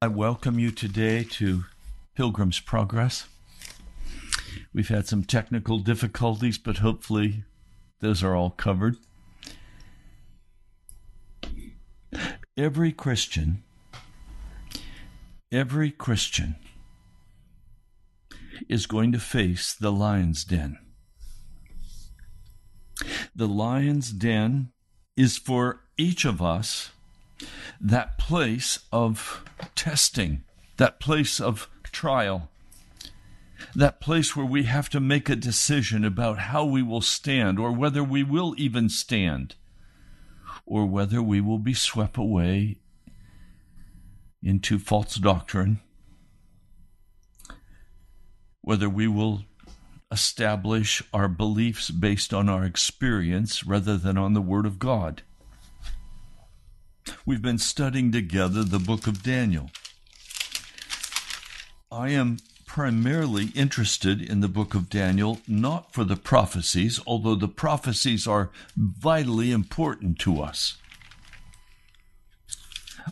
I welcome you today to Pilgrim's Progress. We've had some technical difficulties, but hopefully those are all covered. Every Christian, every Christian is going to face the lion's den. The lion's den is for each of us that place of testing, that place of trial, that place where we have to make a decision about how we will stand, or whether we will even stand, or whether we will be swept away into false doctrine, whether we will establish our beliefs based on our experience rather than on the Word of God. We've been studying together the book of Daniel. I am primarily interested in the book of Daniel, not for the prophecies, although the prophecies are vitally important to us.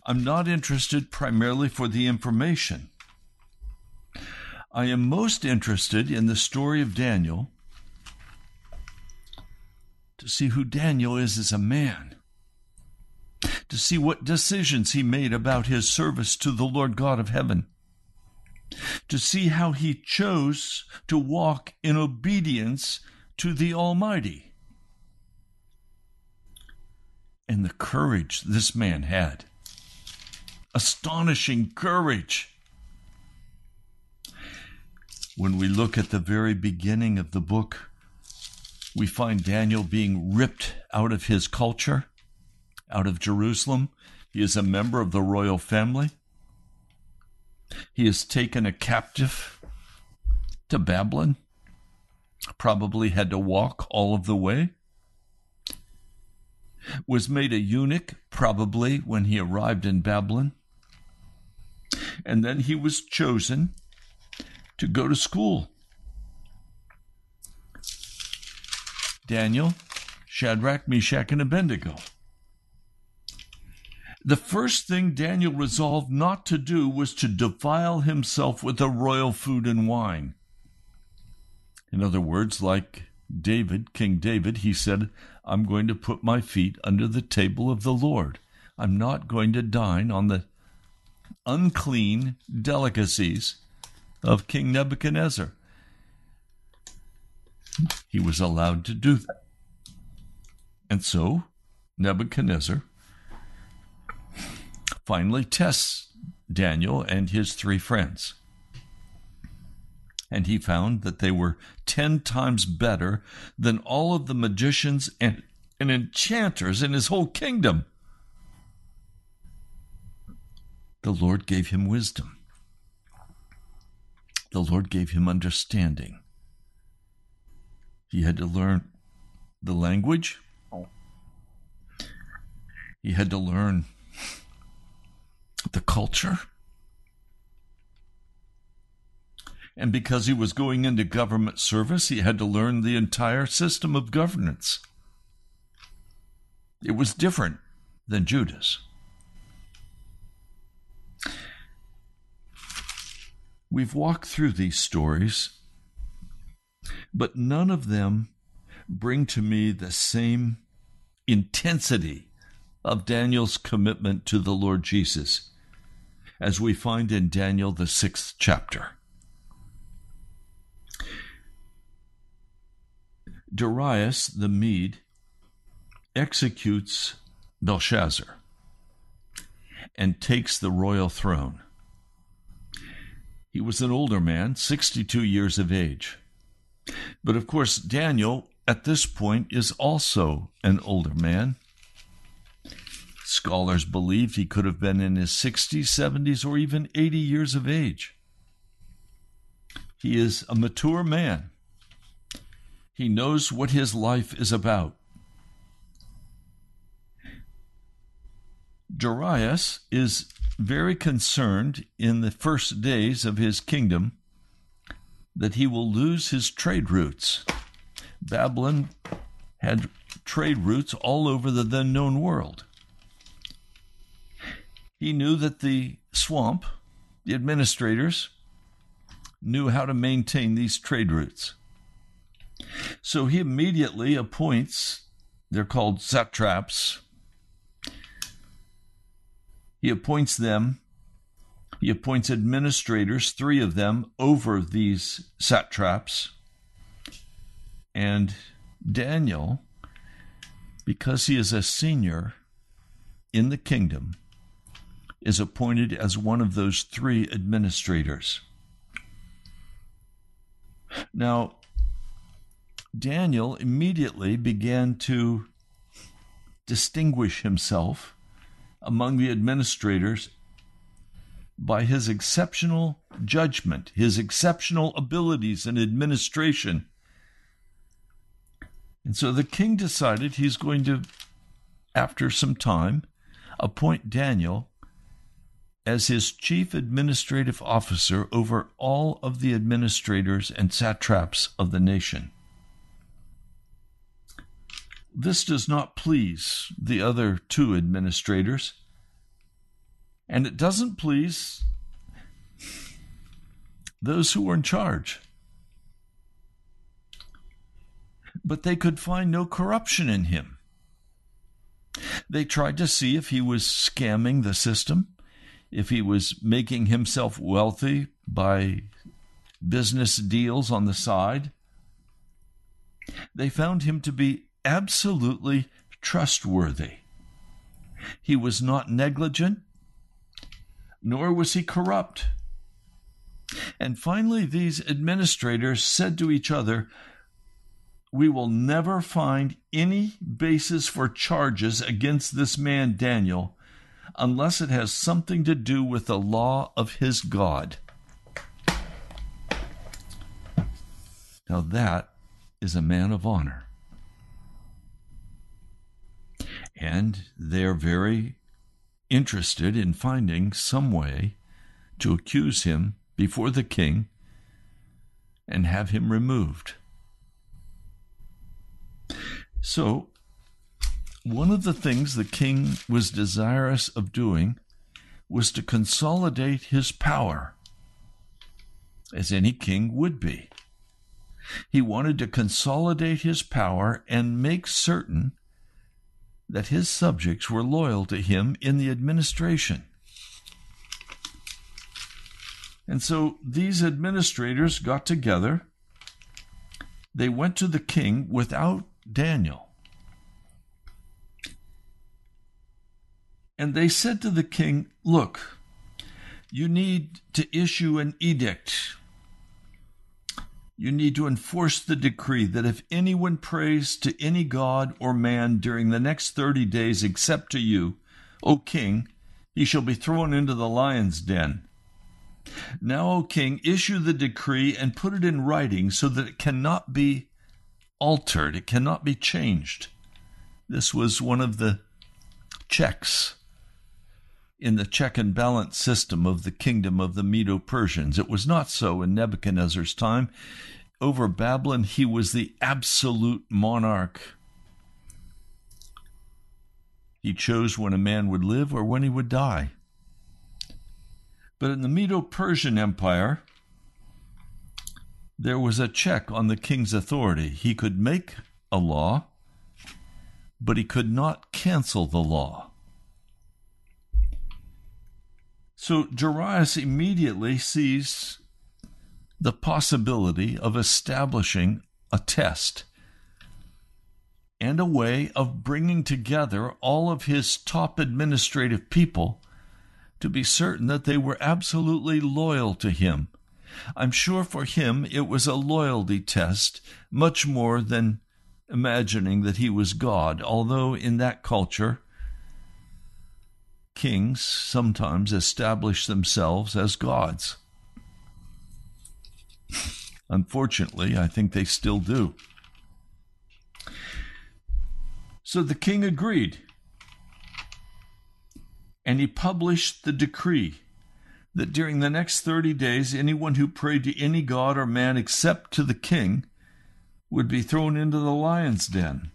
I'm not interested primarily for the information. I am most interested in the story of Daniel to see who Daniel is as a man, to see what decisions he made about his service to the Lord God of heaven, to see how he chose to walk in obedience to the Almighty. And the courage this man had. Astonishing courage. When we look at the very beginning of the book, we find Daniel being ripped out of his culture, out of Jerusalem. He is a member of the royal family. He is taken a captive to Babylon, probably had to walk all of the way. Was made a eunuch, probably, when he arrived in Babylon. And then he was chosen to go to school. Daniel, Shadrach, Meshach, and Abednego. The first thing Daniel resolved not to do was to defile himself with the royal food and wine. In other words, like David, King David, he said, I'm going to put my feet under the table of the Lord. I'm not going to dine on the unclean delicacies of King Nebuchadnezzar. He was allowed to do that. And so Nebuchadnezzar finally tests Daniel and his three friends. And he found that they were ten times better than all of the magicians and, and enchanters in his whole kingdom. The Lord gave him wisdom. The Lord gave him understanding. He had to learn the language. He had to learn the culture. And because he was going into government service, he had to learn the entire system of governance. It was different than Judas. We've walked through these stories, but none of them bring to me the same intensity of Daniel's commitment to the Lord Jesus as we find in Daniel, the sixth chapter. Darius the Mede executes Belshazzar and takes the royal throne. He was an older man, 62 years of age. But of course, Daniel at this point is also an older man. Scholars believed he could have been in his 60s, 70s, or even 80 years of age. He is a mature man. He knows what his life is about. Darius is very concerned in the first days of his kingdom that he will lose his trade routes. Babylon had trade routes all over the then known world. He knew that the swamp, the administrators, knew how to maintain these trade routes. So he immediately appoints, they're called satraps, he appoints them, he appoints administrators, three of them, over these satraps. And Daniel, because he is a senior in the kingdom, is appointed as one of those three administrators. Now, Daniel immediately began to distinguish himself among the administrators by his exceptional judgment, his exceptional abilities in administration. And so the king decided he's going to, after some time, appoint Daniel as his chief administrative officer over all of the administrators and satraps of the nation. This does not please the other two administrators, and it doesn't please those who are in charge. But they could find no corruption in him. They tried to see if he was scamming the system, if he was making himself wealthy by business deals on the side. They found him to be absolutely trustworthy. He was not negligent, nor was he corrupt. And finally, these administrators said to each other, We will never find any basis for charges against this man Daniel unless it has something to do with the law of his God. Now, that is a man of honor. And they're very interested in finding some way to accuse him before the king and have him removed. So, one of the things the king was desirous of doing was to consolidate his power, as any king would be. He wanted to consolidate his power and make certain that his subjects were loyal to him in the administration. And so these administrators got together. They went to the king without Daniel. And they said to the king, Look, you need to issue an edict. You need to enforce the decree that if anyone prays to any god or man during the next 30 days except to you, O king, he shall be thrown into the lion's den. Now, O king, issue the decree and put it in writing so that it cannot be altered, it cannot be changed. This was one of the checks in the check and balance system of the kingdom of the Medo Persians. It was not so in Nebuchadnezzar's time. Over Babylon, he was the absolute monarch. He chose when a man would live or when he would die. But in the Medo Persian Empire, there was a check on the king's authority. He could make a law, but he could not cancel the law. So Darius immediately sees the possibility of establishing a test and a way of bringing together all of his top administrative people to be certain that they were absolutely loyal to him. I'm sure for him it was a loyalty test, much more than imagining that he was God, although in that culture, kings sometimes establish themselves as gods. Unfortunately, I think they still do. So the king agreed and he published the decree that during the next 30 days, anyone who prayed to any god or man except to the king would be thrown into the lion's den.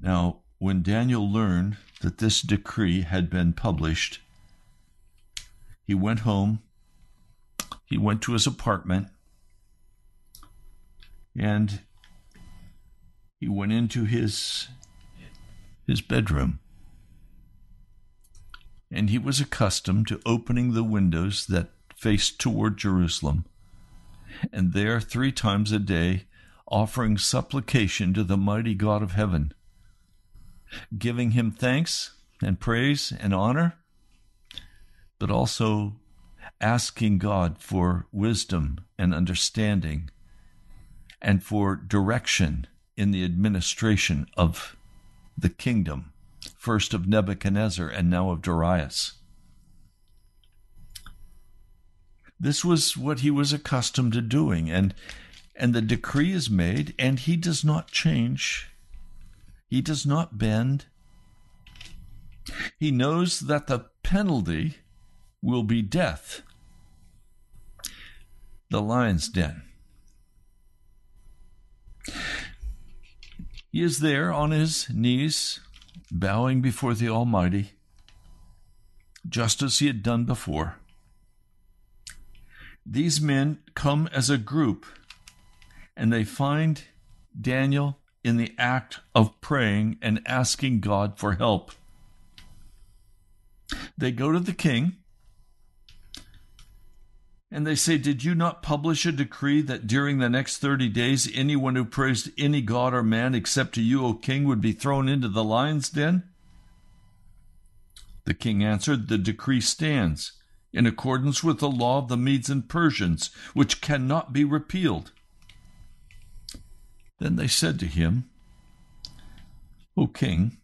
Now, when Daniel learned that this decree had been published, he went home, he went to his apartment, and he went into his his bedroom. And he was accustomed to opening the windows that faced toward Jerusalem, and there three times a day offering supplication to the mighty God of heaven, giving him thanks and praise and honor, but also asking God for wisdom and understanding and for direction in the administration of the kingdom, first of Nebuchadnezzar and now of Darius. This was what he was accustomed to doing, and and the decree is made, and he does not change. He does not bend. He knows that the penalty will be death. The lion's den. He is there on his knees, bowing before the Almighty, just as he had done before. These men come as a group, and they find Daniel in the act of praying and asking God for help. They go to the king, And they say, Did you not publish a decree that during the next 30 days anyone who praised any god or man except to you, O king, would be thrown into the lion's den? The king answered, The decree stands in accordance with the law of the Medes and Persians, which cannot be repealed. Then they said to him, O king,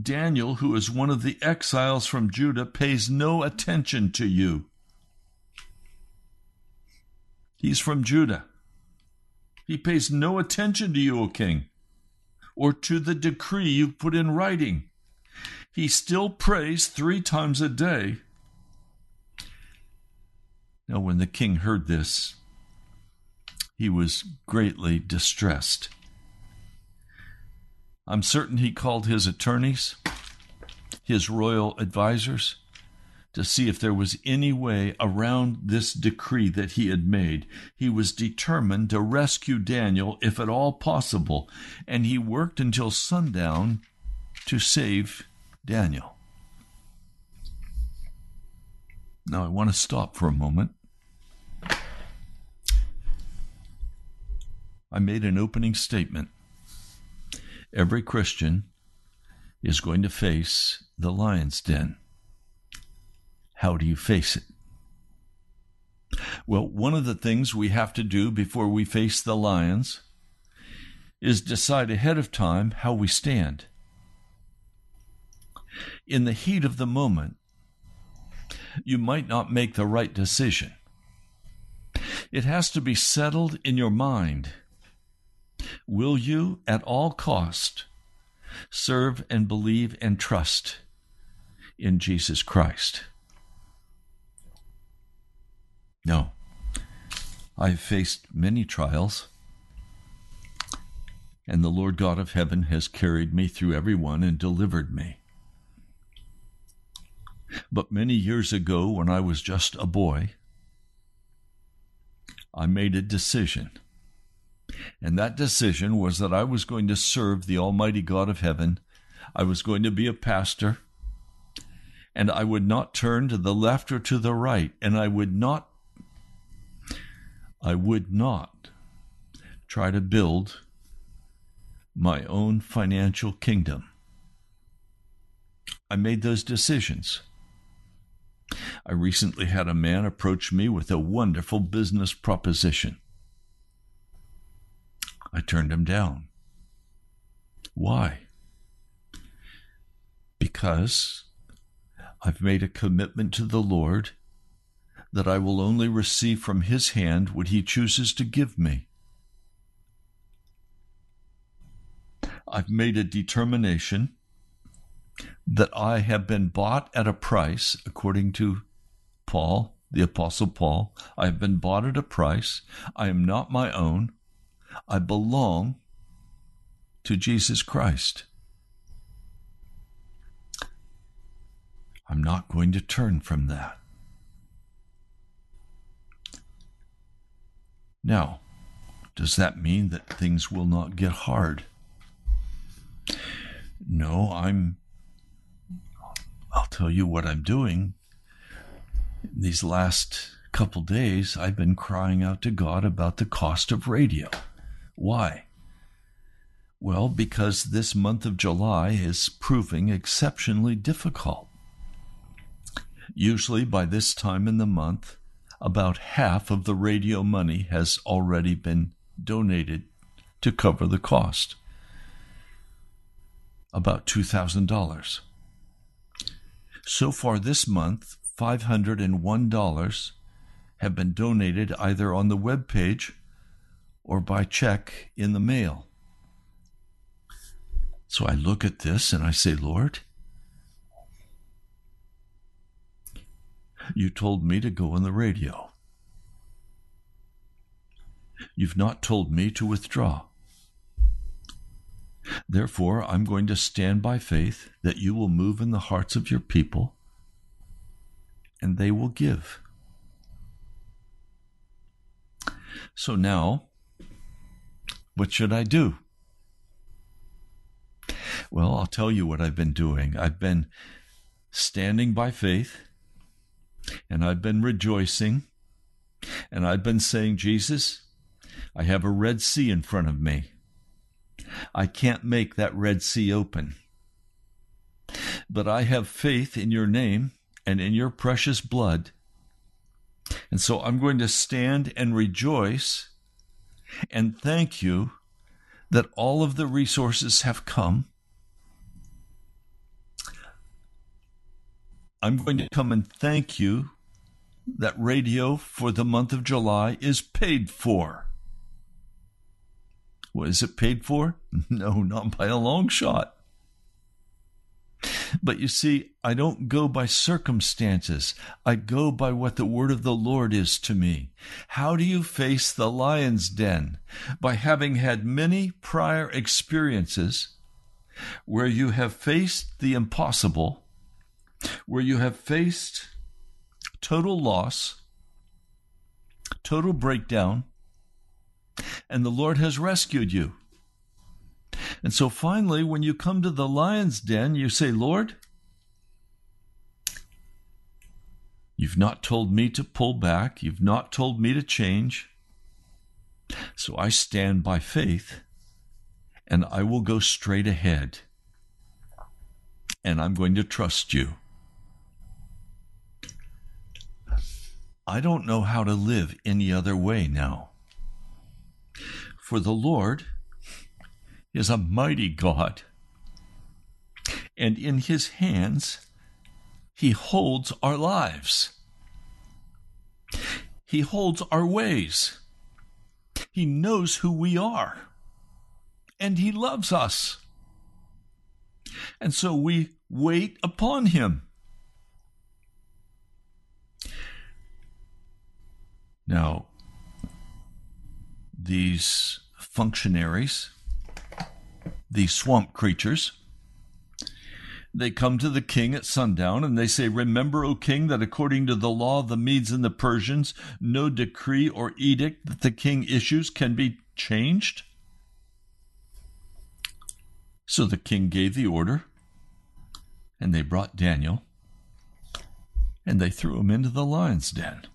Daniel, who is one of the exiles from Judah, pays no attention to you. He's from Judah. He pays no attention to you, O king, or to the decree you've put in writing. He still prays three times a day. Now, when the king heard this, he was greatly distressed. I'm certain he called his attorneys, his royal advisers, to see if there was any way around this decree that he had made. He was determined to rescue Daniel if at all possible, and he worked until sundown to save Daniel. Now, I want to stop for a moment. I made an opening statement. Every Christian is going to face the lion's den. How do you face it? Well, one of the things we have to do before we face the lions is decide ahead of time how we stand. In the heat of the moment, you might not make the right decision. It has to be settled in your mind. Will you, at all cost, serve and believe and trust in Jesus Christ? No. I've faced many trials, and the Lord God of heaven has carried me through every one and delivered me. But many years ago, when I was just a boy, I made a decision. And that decision was that I was going to serve the Almighty God of heaven. I was going to be a pastor. And I would not turn to the left or to the right. And I would not, I would not try to build my own financial kingdom. I made those decisions. I recently had a man approach me with a wonderful business proposition. I turned him down. Why? Because I've made a commitment to the Lord that I will only receive from His hand what He chooses to give me. I've made a determination that I have been bought at a price, according to Paul, the Apostle Paul. I have been bought at a price. I am not my own. I belong to Jesus Christ. I'm not going to turn from that. Now, does that mean that things will not get hard? No, I'm. I'll tell you what I'm doing. These last couple days, I've been crying out to God about the cost of radio. Why? Well, because this month of July is proving exceptionally difficult. Usually, by this time in the month, about half of the radio money has already been donated to cover the cost. About $2,000. So far this month, $501 have been donated either on the web page or by check in the mail. So I look at this and I say, Lord, you told me to go on the radio. You've not told me to withdraw. Therefore, I'm going to stand by faith that you will move in the hearts of your people and they will give. So now, what should I do? Well, I'll tell you what I've been doing. I've been standing by faith And I've been rejoicing. And I've been saying, Jesus, I have a Red Sea in front of me. I can't make that Red Sea open. But I have faith in your name and in your precious blood. And so I'm going to stand and rejoice and thank you that all of the resources have come. I'm going to come and thank you that radio for the month of July is paid for. What is it paid for? No, not by a long shot. But you see, I don't go by circumstances. I go by what the word of the Lord is to me. How do you face the lion's den? By having had many prior experiences where you have faced the impossible, where you have faced total loss, total breakdown, and the Lord has rescued you. And so finally, when you come to the lion's den, you say, Lord, you've not told me to pull back, you've not told me to change. So I stand by faith and I will go straight ahead. And I'm going to trust you. I don't know how to live any other way now. For the Lord is a mighty God, and in his hands he holds our lives. He holds our ways. He knows who we are, and he loves us. And so we wait upon him. Now, these functionaries, these swamp creatures, they come to the king at sundown and they say, Remember, O king, that according to the law of the Medes and the Persians, no decree or edict that the king issues can be changed. So the king gave the order, and they brought Daniel, and they threw him into the lion's den.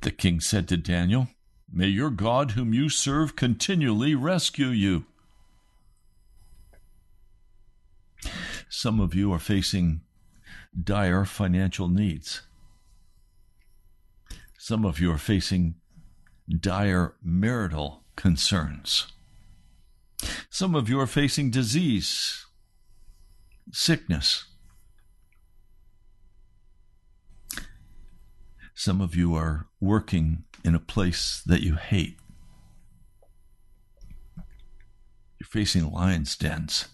The king said to Daniel, May your God, whom you serve, continually rescue you. Some of you are facing dire financial needs. Some of you are facing dire marital concerns. Some of you are facing disease, sickness. Some of you are working in a place that you hate. You're facing lion's dens.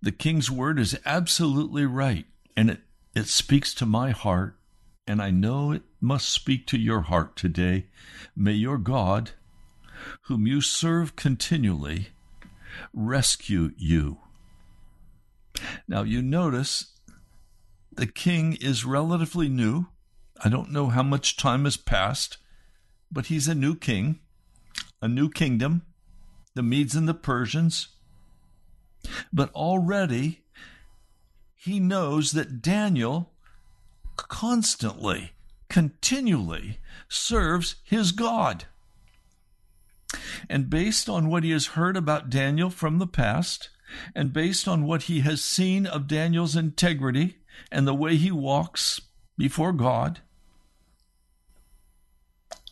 The king's word is absolutely right, and it, it speaks to my heart, and I know it must speak to your heart today. May your God, whom you serve continually, rescue you. Now, you notice the king is relatively new. I don't know how much time has passed, but he's a new king, a new kingdom, the Medes and the Persians. But already he knows that Daniel constantly, continually serves his God. And based on what he has heard about Daniel from the past, and based on what he has seen of Daniel's integrity and the way he walks before God,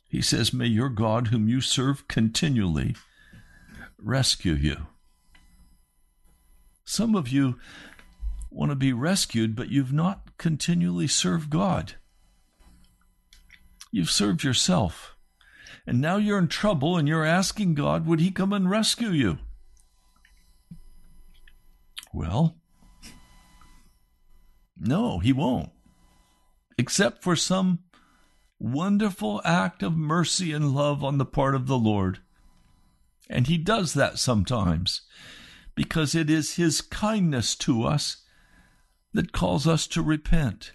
he says, May your God, whom you serve continually, rescue you. Some of you want to be rescued, but you've not continually served God. You've served yourself. And now you're in trouble and you're asking God, would He come and rescue you? Well, no, He won't. Except for some wonderful act of mercy and love on the part of the Lord. And He does that sometimes because it is His kindness to us that calls us to repent.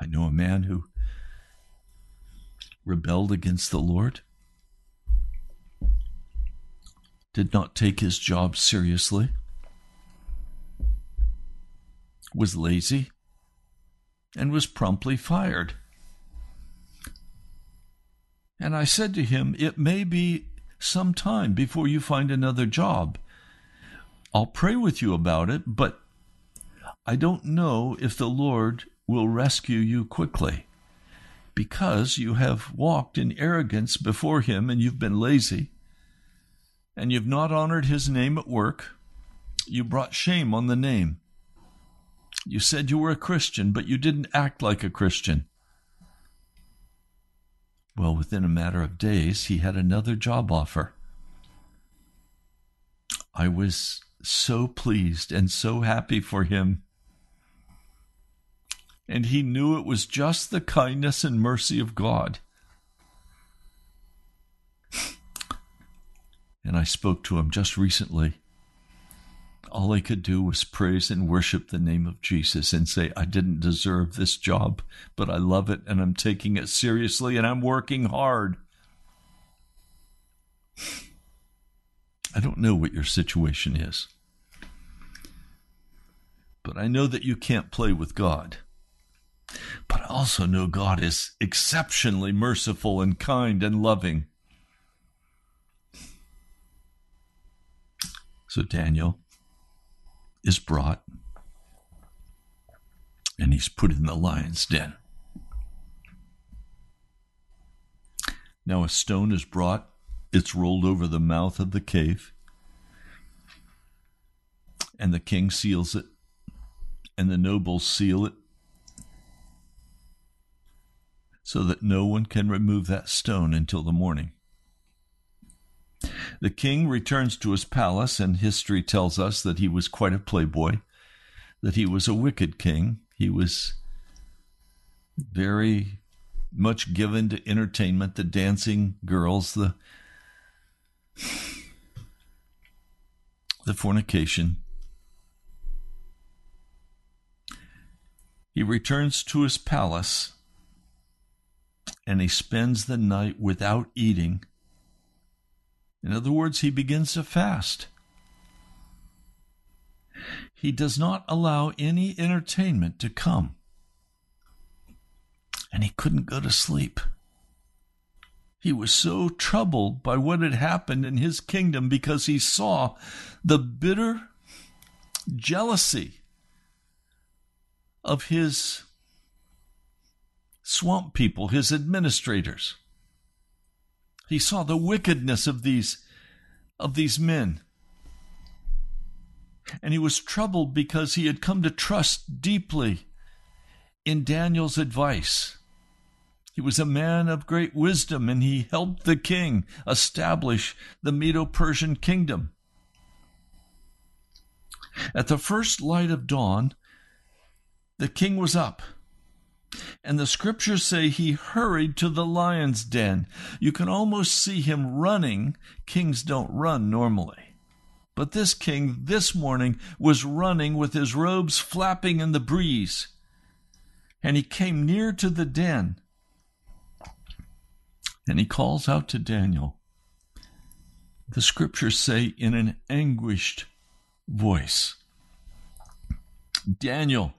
I know a man who rebelled against the Lord. did not take his job seriously, was lazy, and was promptly fired. And I said to him, It may be some time before you find another job. I'll pray with you about it, but I don't know if the Lord will rescue you quickly because you have walked in arrogance before him and you've been lazy and you've not honored his name at work. You brought shame on the name. You said you were a Christian, but you didn't act like a Christian. Well, within a matter of days, he had another job offer. I was so pleased and so happy for him. And he knew it was just the kindness and mercy of God. And I spoke to him just recently. All I could do was praise and worship the name of Jesus and say, I didn't deserve this job, but I love it and I'm taking it seriously and I'm working hard. I don't know what your situation is, but I know that you can't play with God. But I also know God is exceptionally merciful and kind and loving. So Daniel is brought and he's put in the lion's den. Now a stone is brought, it's rolled over the mouth of the cave, and the king seals it, and the nobles seal it, so that no one can remove that stone until the morning. The king returns to his palace, and history tells us that he was quite a playboy, that he was a wicked king. He was very much given to entertainment, the dancing girls, the the fornication. He returns to his palace and he spends the night without eating. In other words, he begins to fast. He does not allow any entertainment to come. And he couldn't go to sleep. He was so troubled by what had happened in his kingdom because he saw the bitter jealousy of his swamp people, his administrators. He saw the wickedness of these of these men. And he was troubled because he had come to trust deeply in Daniel's advice. He was a man of great wisdom and he helped the king establish the Medo Persian kingdom. At the first light of dawn, the king was up. And the scriptures say he hurried to the lion's den. You can almost see him running. Kings don't run normally. But this king this morning was running with his robes flapping in the breeze. And he came near to the den. And he calls out to Daniel. The scriptures say in an anguished voice Daniel,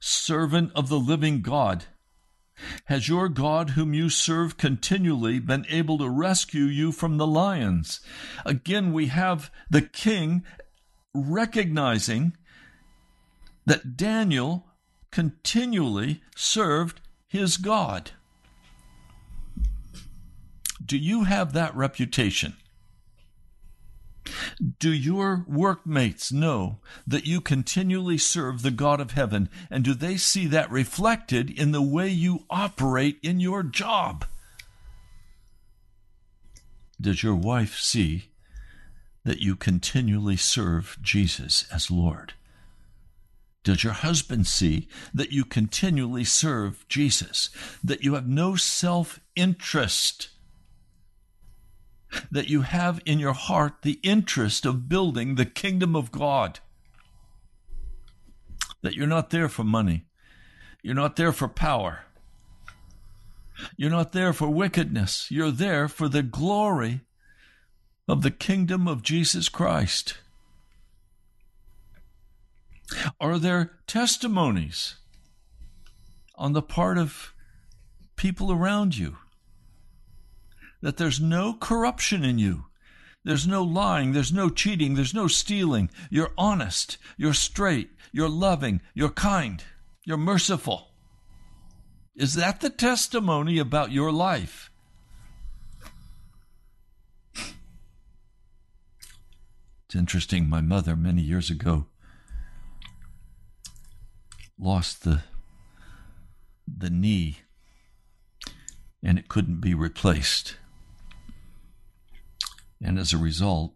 servant of the living God, has your God, whom you serve continually, been able to rescue you from the lions? Again, we have the king recognizing that Daniel continually served his God. Do you have that reputation? Do your workmates know that you continually serve the God of heaven? And do they see that reflected in the way you operate in your job? Does your wife see that you continually serve Jesus as Lord? Does your husband see that you continually serve Jesus? That you have no self interest? That you have in your heart the interest of building the kingdom of God. That you're not there for money, you're not there for power, you're not there for wickedness, you're there for the glory of the kingdom of Jesus Christ? Are there testimonies on the part of people around you that there's no corruption in you? There's no lying, there's no cheating, there's no stealing. You're honest, you're straight, you're loving, you're kind, you're merciful. Is that the testimony about your life? It's interesting, my mother, many years ago, lost the, the knee and it couldn't be replaced. And as a result,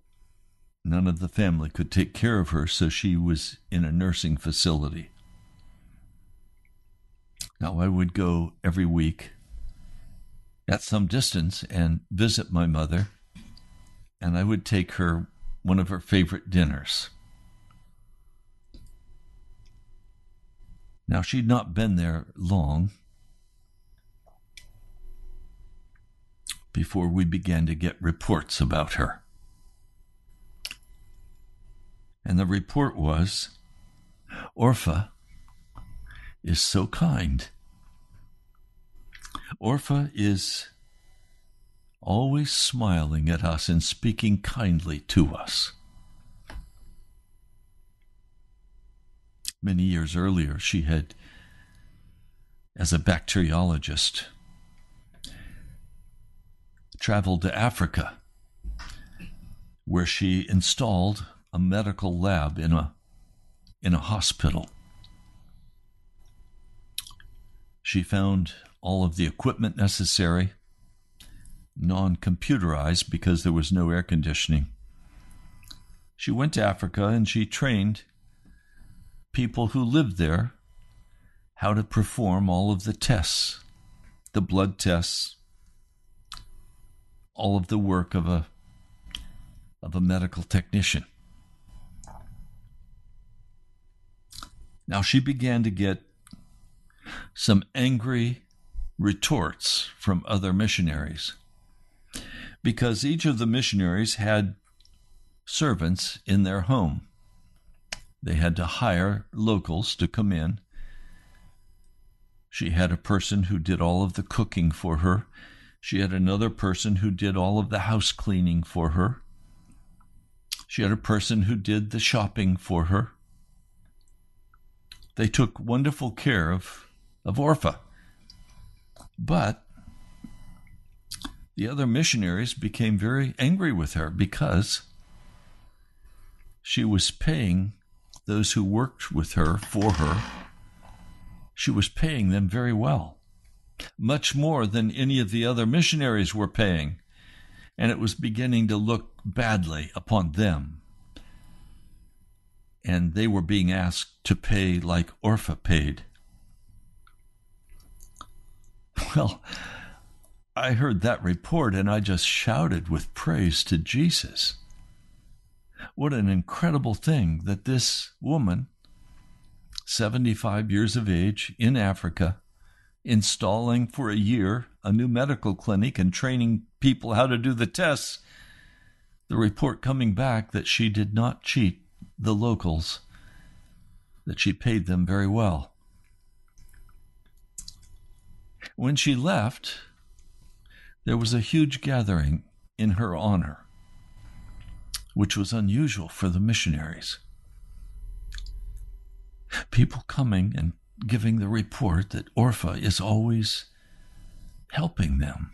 none of the family could take care of her, so she was in a nursing facility. Now, I would go every week at some distance and visit my mother, and I would take her one of her favorite dinners. Now, she'd not been there long before we began to get reports about her. And the report was Orpha is so kind. Orpha is always smiling at us and speaking kindly to us. Many years earlier, she had, as a bacteriologist, traveled to Africa, where she installed a medical lab in a, in a hospital. She found all of the equipment necessary, non computerized because there was no air conditioning. She went to Africa and she trained people who lived there how to perform all of the tests, the blood tests, all of the work of a of a medical technician. Now she began to get some angry retorts from other missionaries because each of the missionaries had servants in their home. They had to hire locals to come in. She had a person who did all of the cooking for her. She had another person who did all of the house cleaning for her. She had a person who did the shopping for her. They took wonderful care of, of Orpha. But the other missionaries became very angry with her because she was paying those who worked with her for her, she was paying them very well, much more than any of the other missionaries were paying, and it was beginning to look badly upon them. And they were being asked to pay like Orpha paid. Well, I heard that report and I just shouted with praise to Jesus. What an incredible thing that this woman, 75 years of age, in Africa, installing for a year a new medical clinic and training people how to do the tests, the report coming back that she did not cheat the locals, that she paid them very well. When she left, there was a huge gathering in her honor which was unusual for the missionaries. People coming and giving the report that Orpha is always helping them,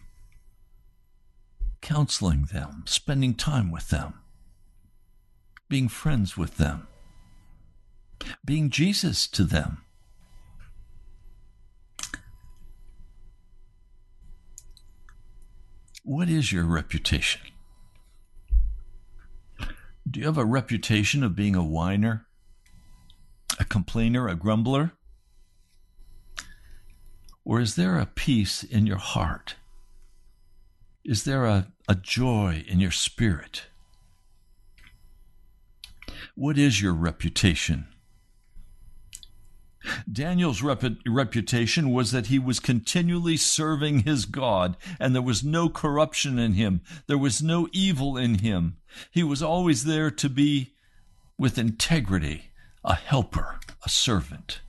counseling them, spending time with them, being friends with them, being Jesus to them. What is your reputation? Do you have a reputation of being a whiner, a complainer, a grumbler? Or is there a peace in your heart? Is there a, a joy in your spirit? What is your reputation? Daniel's rep- reputation was that he was continually serving his God, and there was no corruption in him. There was no evil in him. He was always there to be, with integrity, a helper, a servant.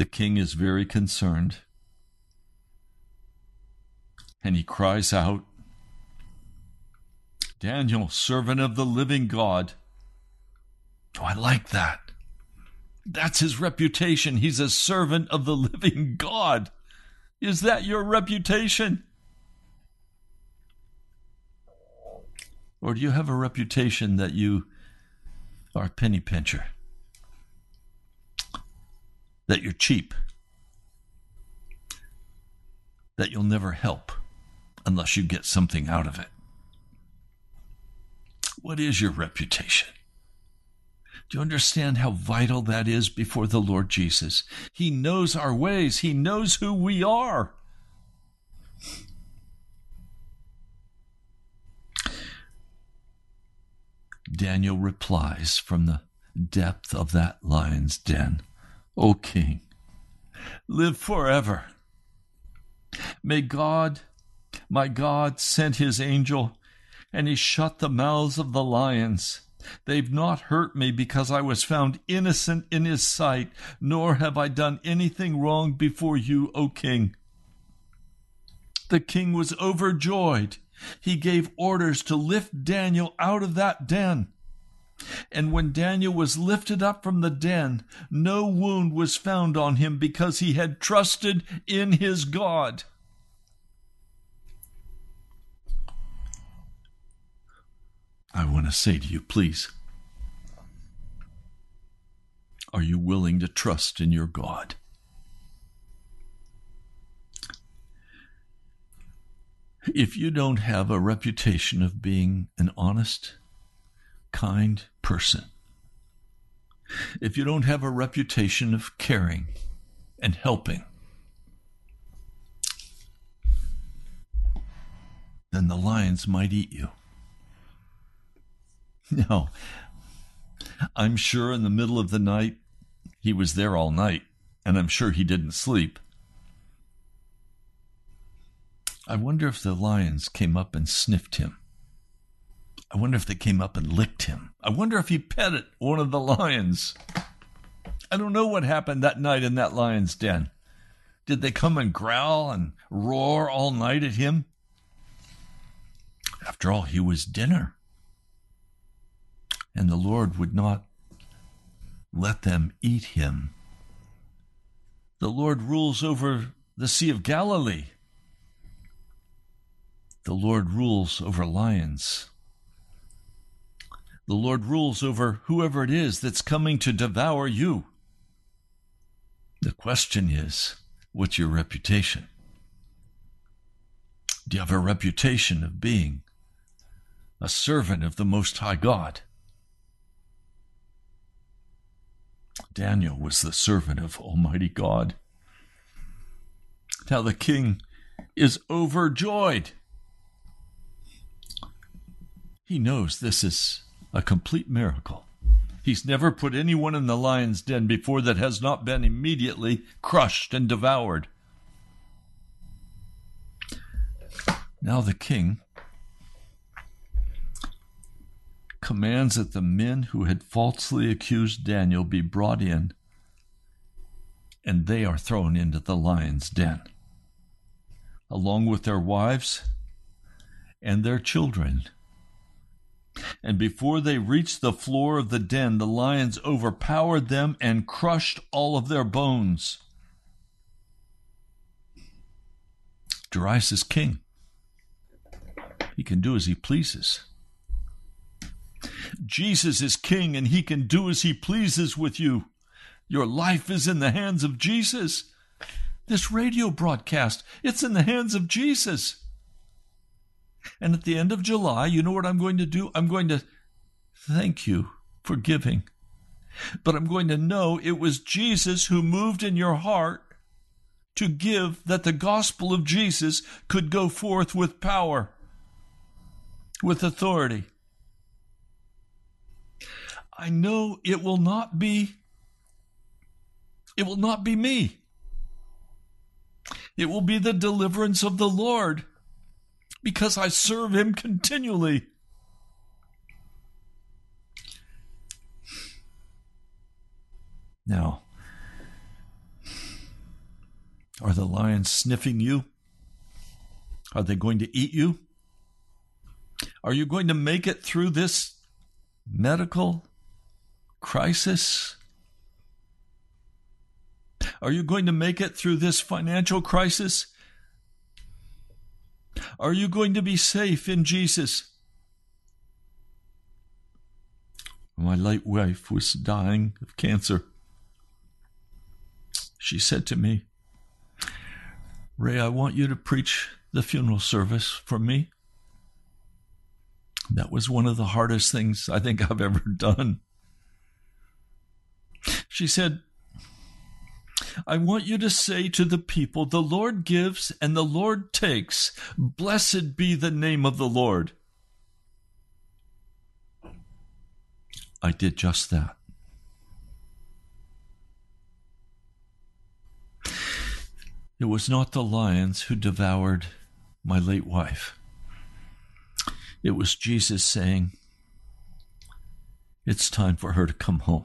The king is very concerned, and he cries out, Daniel, servant of the living God, Oh, I like that. That's his reputation. He's a servant of the living God. Is that your reputation? Or do you have a reputation that you are a penny pincher? That you're cheap? That you'll never help unless you get something out of it? What is your reputation? Do you understand how vital that is before the Lord Jesus? He knows our ways, He knows who we are. Daniel replies from the depth of that lion's den O King, live forever. May God, my God, send his angel, and he shut the mouths of the lions. They've not hurt me because I was found innocent in his sight, nor have I done anything wrong before you, O king. The king was overjoyed. He gave orders to lift Daniel out of that den. And when Daniel was lifted up from the den, no wound was found on him because he had trusted in his God. I want to say to you, please, are you willing to trust in your God? If you don't have a reputation of being an honest, kind person, if you don't have a reputation of caring and helping, then the lions might eat you. No. I'm sure in the middle of the night, he was there all night, and I'm sure he didn't sleep. I wonder if the lions came up and sniffed him. I wonder if they came up and licked him. I wonder if he petted one of the lions. I don't know what happened that night in that lion's den. Did they come and growl and roar all night at him? After all, he was dinner and the Lord would not let them eat him. The Lord rules over the Sea of Galilee. The Lord rules over lions. The Lord rules over whoever it is that's coming to devour you. The question is what's your reputation? Do you have a reputation of being a servant of the Most High God? Daniel was the servant of Almighty God. Now the king is overjoyed. He knows this is a complete miracle. He's never put anyone in the lion's den before that has not been immediately crushed and devoured. Now the king commands that the men who had falsely accused Daniel be brought in, and they are thrown into the lion's den, along with their wives and their children. And before they reached the floor of the den, the lions overpowered them and crushed all of their bones. Darius is king. He can do as he pleases. Jesus is king and he can do as he pleases with you. Your life is in the hands of Jesus. This radio broadcast, it's in the hands of Jesus. And at the end of July, you know what I'm going to do? I'm going to thank you for giving. But I'm going to know it was Jesus who moved in your heart to give that the gospel of Jesus could go forth with power, with authority. I know it will not be it will not be me. It will be the deliverance of the Lord because I serve him continually. Now, are the lions sniffing you? Are they going to eat you? Are you going to make it through this medical crisis? Are you going to make it through this financial crisis? Are you going to be safe in Jesus? My late wife was dying of cancer. She said to me, Ray, I want you to preach the funeral service for me. That was one of the hardest things I think I've ever done. She said, I want you to say to the people, The Lord gives and the Lord takes. Blessed be the name of the Lord. I did just that. It was not the lions who devoured my late wife. It was Jesus saying, It's time for her to come home.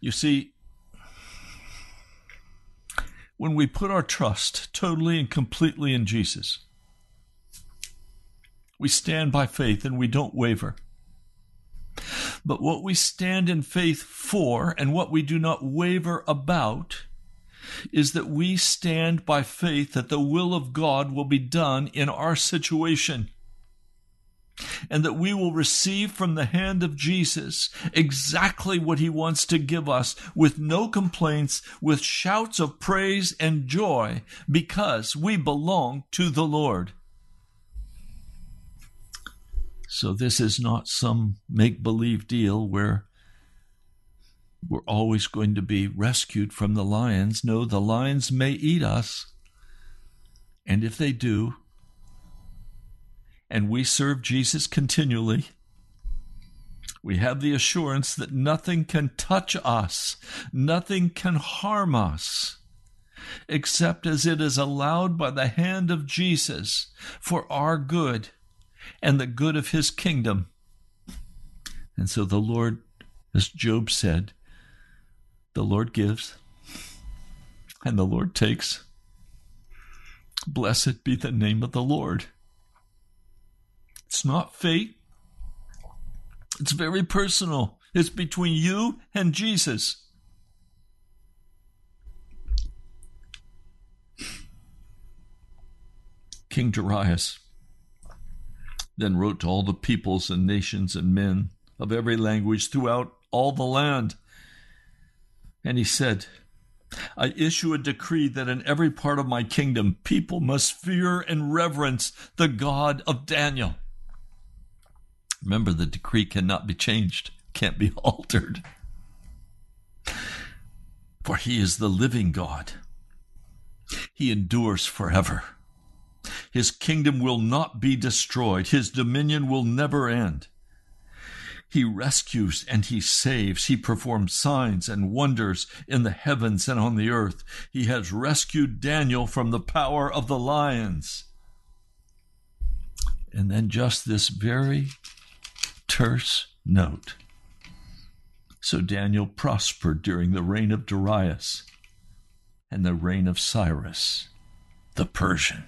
You see, when we put our trust totally and completely in Jesus, we stand by faith and we don't waver. But what we stand in faith for and what we do not waver about is that we stand by faith that the will of God will be done in our situation and that we will receive from the hand of Jesus exactly what he wants to give us with no complaints, with shouts of praise and joy because we belong to the Lord. So, this is not some make believe deal where we're always going to be rescued from the lions. No, the lions may eat us. And if they do, and we serve Jesus continually, we have the assurance that nothing can touch us, nothing can harm us, except as it is allowed by the hand of Jesus for our good and the good of his kingdom. And so the Lord, as Job said, the Lord gives and the Lord takes. Blessed be the name of the Lord. It's not fate. It's very personal. It's between you and Jesus. King Darius then wrote to all the peoples and nations and men of every language throughout all the land. And he said, I issue a decree that in every part of my kingdom people must fear and reverence the God of Daniel. Remember, the decree cannot be changed, can't be altered. For he is the living God, he endures forever. His kingdom will not be destroyed, his dominion will never end. He rescues and he saves. He performs signs and wonders in the heavens and on the earth. He has rescued Daniel from the power of the lions. And then just this very terse note. So Daniel prospered during the reign of Darius and the reign of Cyrus the Persian.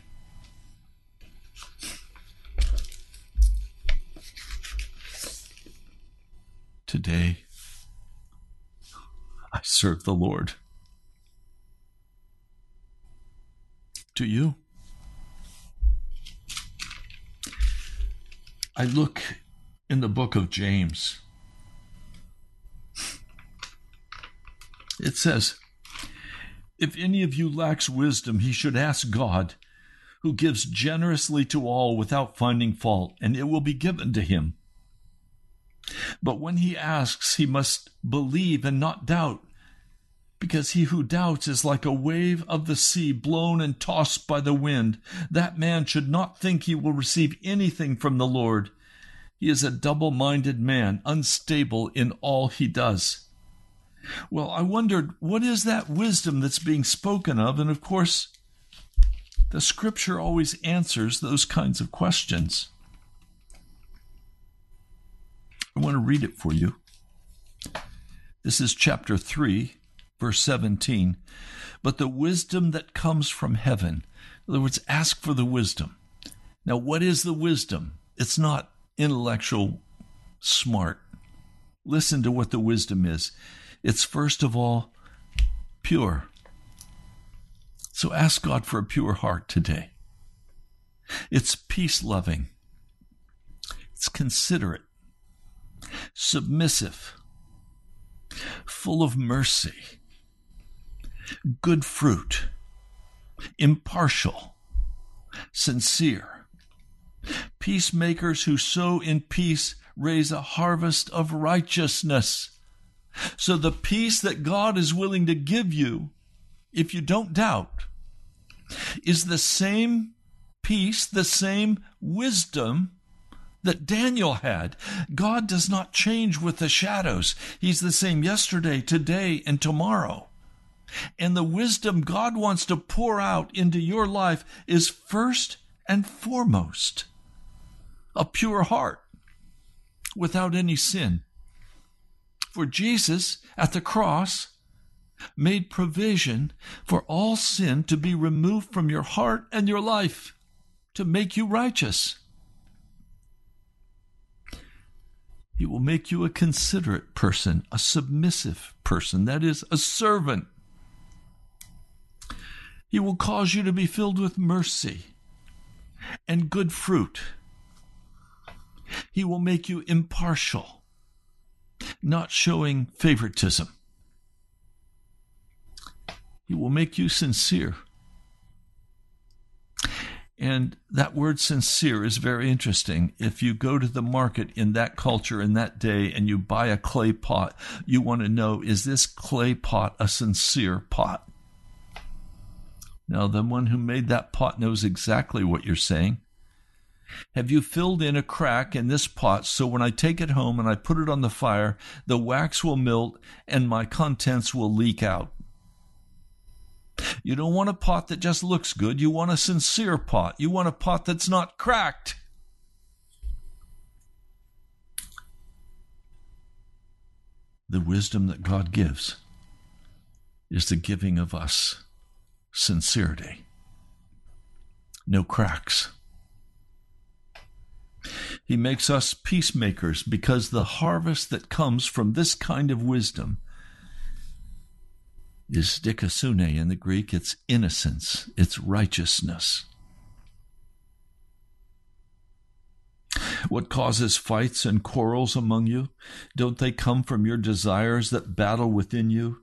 Today, I serve the Lord. Do you? I look in the book of James. It says, If any of you lacks wisdom, he should ask God, who gives generously to all without finding fault, and it will be given to him. But when he asks, he must believe and not doubt, because he who doubts is like a wave of the sea blown and tossed by the wind. That man should not think he will receive anything from the Lord. He is a double minded man, unstable in all he does. Well, I wondered, what is that wisdom that's being spoken of? And of course, the scripture always answers those kinds of questions. I want to read it for you. This is chapter 3, verse 17. But the wisdom that comes from heaven, in other words, ask for the wisdom. Now, what is the wisdom? It's not intellectual smart. Listen to what the wisdom is. It's first of all pure. So ask God for a pure heart today. It's peace loving, it's considerate, submissive, full of mercy, good fruit, impartial, sincere. Peacemakers who sow in peace raise a harvest of righteousness. So the peace that God is willing to give you, if you don't doubt, is the same peace, the same wisdom that Daniel had. God does not change with the shadows. He's the same yesterday, today, and tomorrow. And the wisdom God wants to pour out into your life is first and foremost a pure heart without any sin. For Jesus at the cross made provision for all sin to be removed from your heart and your life to make you righteous. He will make you a considerate person, a submissive person, that is, a servant. He will cause you to be filled with mercy and good fruit. He will make you impartial, not showing favoritism. He will make you sincere. And that word sincere is very interesting. If you go to the market in that culture in that day and you buy a clay pot, you want to know is this clay pot a sincere pot? Now, the one who made that pot knows exactly what you're saying. Have you filled in a crack in this pot so when I take it home and I put it on the fire, the wax will melt and my contents will leak out? You don't want a pot that just looks good. You want a sincere pot. You want a pot that's not cracked. The wisdom that God gives is the giving of us sincerity, no cracks. He makes us peacemakers because the harvest that comes from this kind of wisdom is dikaiosune in the Greek. It's innocence, it's righteousness. What causes fights and quarrels among you? Don't they come from your desires that battle within you?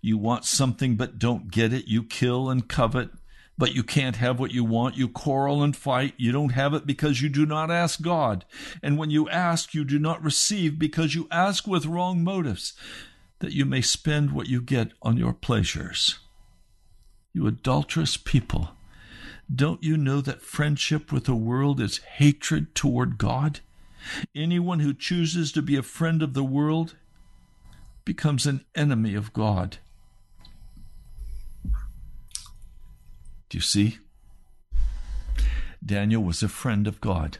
You want something but don't get it. You kill and covet, but you can't have what you want. You quarrel and fight. You don't have it because you do not ask God. And when you ask, you do not receive because you ask with wrong motives, that you may spend what you get on your pleasures. You adulterous people, don't you know that friendship with the world is hatred toward God? Anyone who chooses to be a friend of the world becomes an enemy of God. Do you see? Daniel was a friend of God.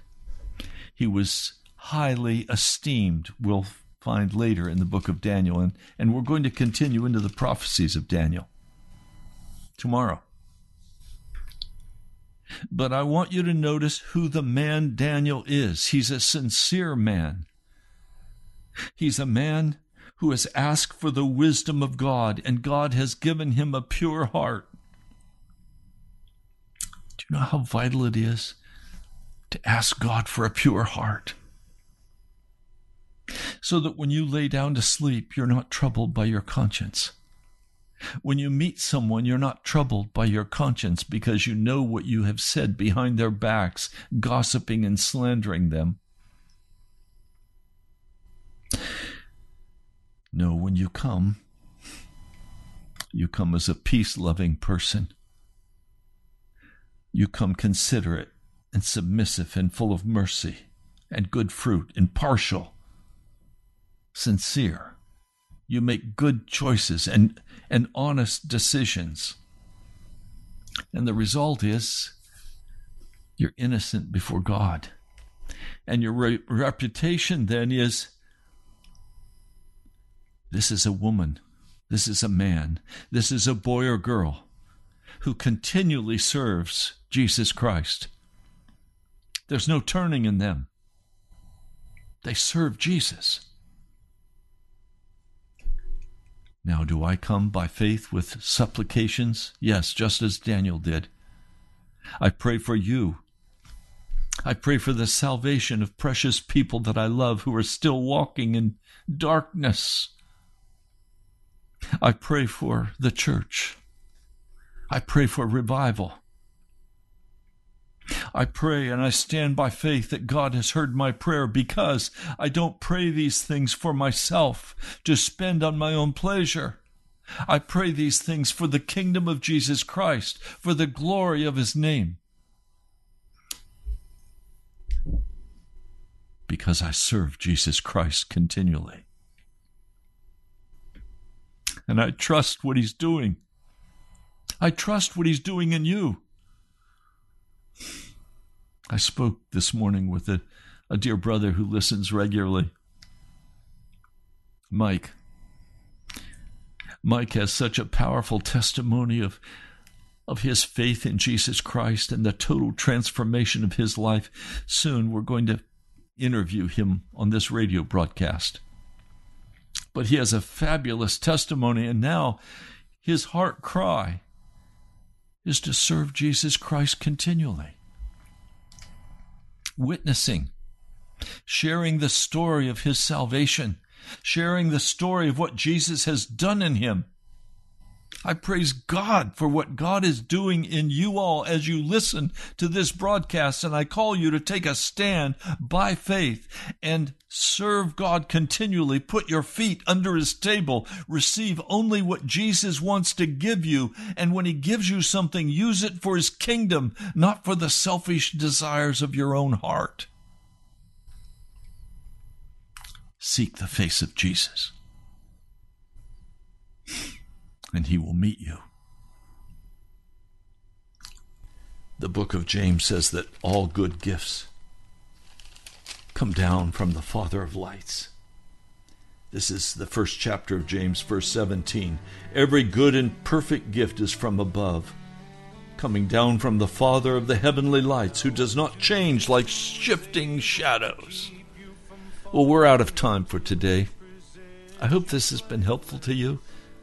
He was highly esteemed. We'll find later in the book of Daniel, and, and we're going to continue into the prophecies of Daniel tomorrow. But I want you to notice who the man Daniel is. He's a sincere man. He's a man who has asked for the wisdom of God, and God has given him a pure heart. You know how vital it is to ask God for a pure heart? So that when you lay down to sleep, you're not troubled by your conscience. When you meet someone, you're not troubled by your conscience because you know what you have said behind their backs, gossiping and slandering them. No, when you come, you come as a peace loving person. You come considerate and submissive and full of mercy and good fruit, impartial, sincere. You make good choices and, and honest decisions. And the result is you're innocent before God. And your re- reputation then is this is a woman, this is a man, this is a boy or girl who continually serves Jesus Christ. There's no turning in them. They serve Jesus. Now, do I come by faith with supplications? Yes, just as Daniel did. I pray for you. I pray for the salvation of precious people that I love who are still walking in darkness. I pray for the church. I pray for revival. I pray and I stand by faith that God has heard my prayer because I don't pray these things for myself to spend on my own pleasure. I pray these things for the kingdom of Jesus Christ, for the glory of his name. Because I serve Jesus Christ continually. And I trust what he's doing. I trust what he's doing in you. I spoke this morning with a, a dear brother who listens regularly, Mike. Mike has such a powerful testimony of, of his faith in Jesus Christ and the total transformation of his life. Soon we're going to interview him on this radio broadcast. But he has a fabulous testimony, and now his heart cry is to serve Jesus Christ continually. Witnessing, sharing the story of his salvation, sharing the story of what Jesus has done in him. I praise God for what God is doing in you all as you listen to this broadcast, and I call you to take a stand by faith and serve God continually. Put your feet under His table. Receive only what Jesus wants to give you, and when He gives you something, use it for His kingdom, not for the selfish desires of your own heart. Seek the face of Jesus and he will meet you. The book of James says that all good gifts come down from the Father of lights. This is the first chapter of James, verse 17. Every good and perfect gift is from above, coming down from the Father of the heavenly lights, who does not change like shifting shadows. Well, we're out of time for today. I hope this has been helpful to you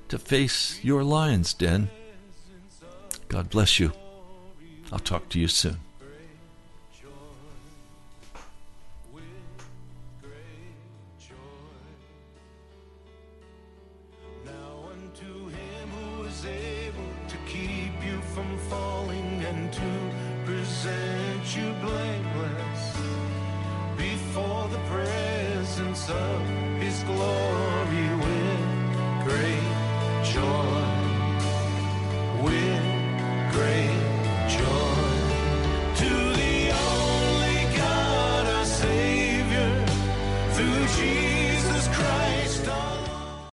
to face your lion's den. God bless you. I'll talk to you soon.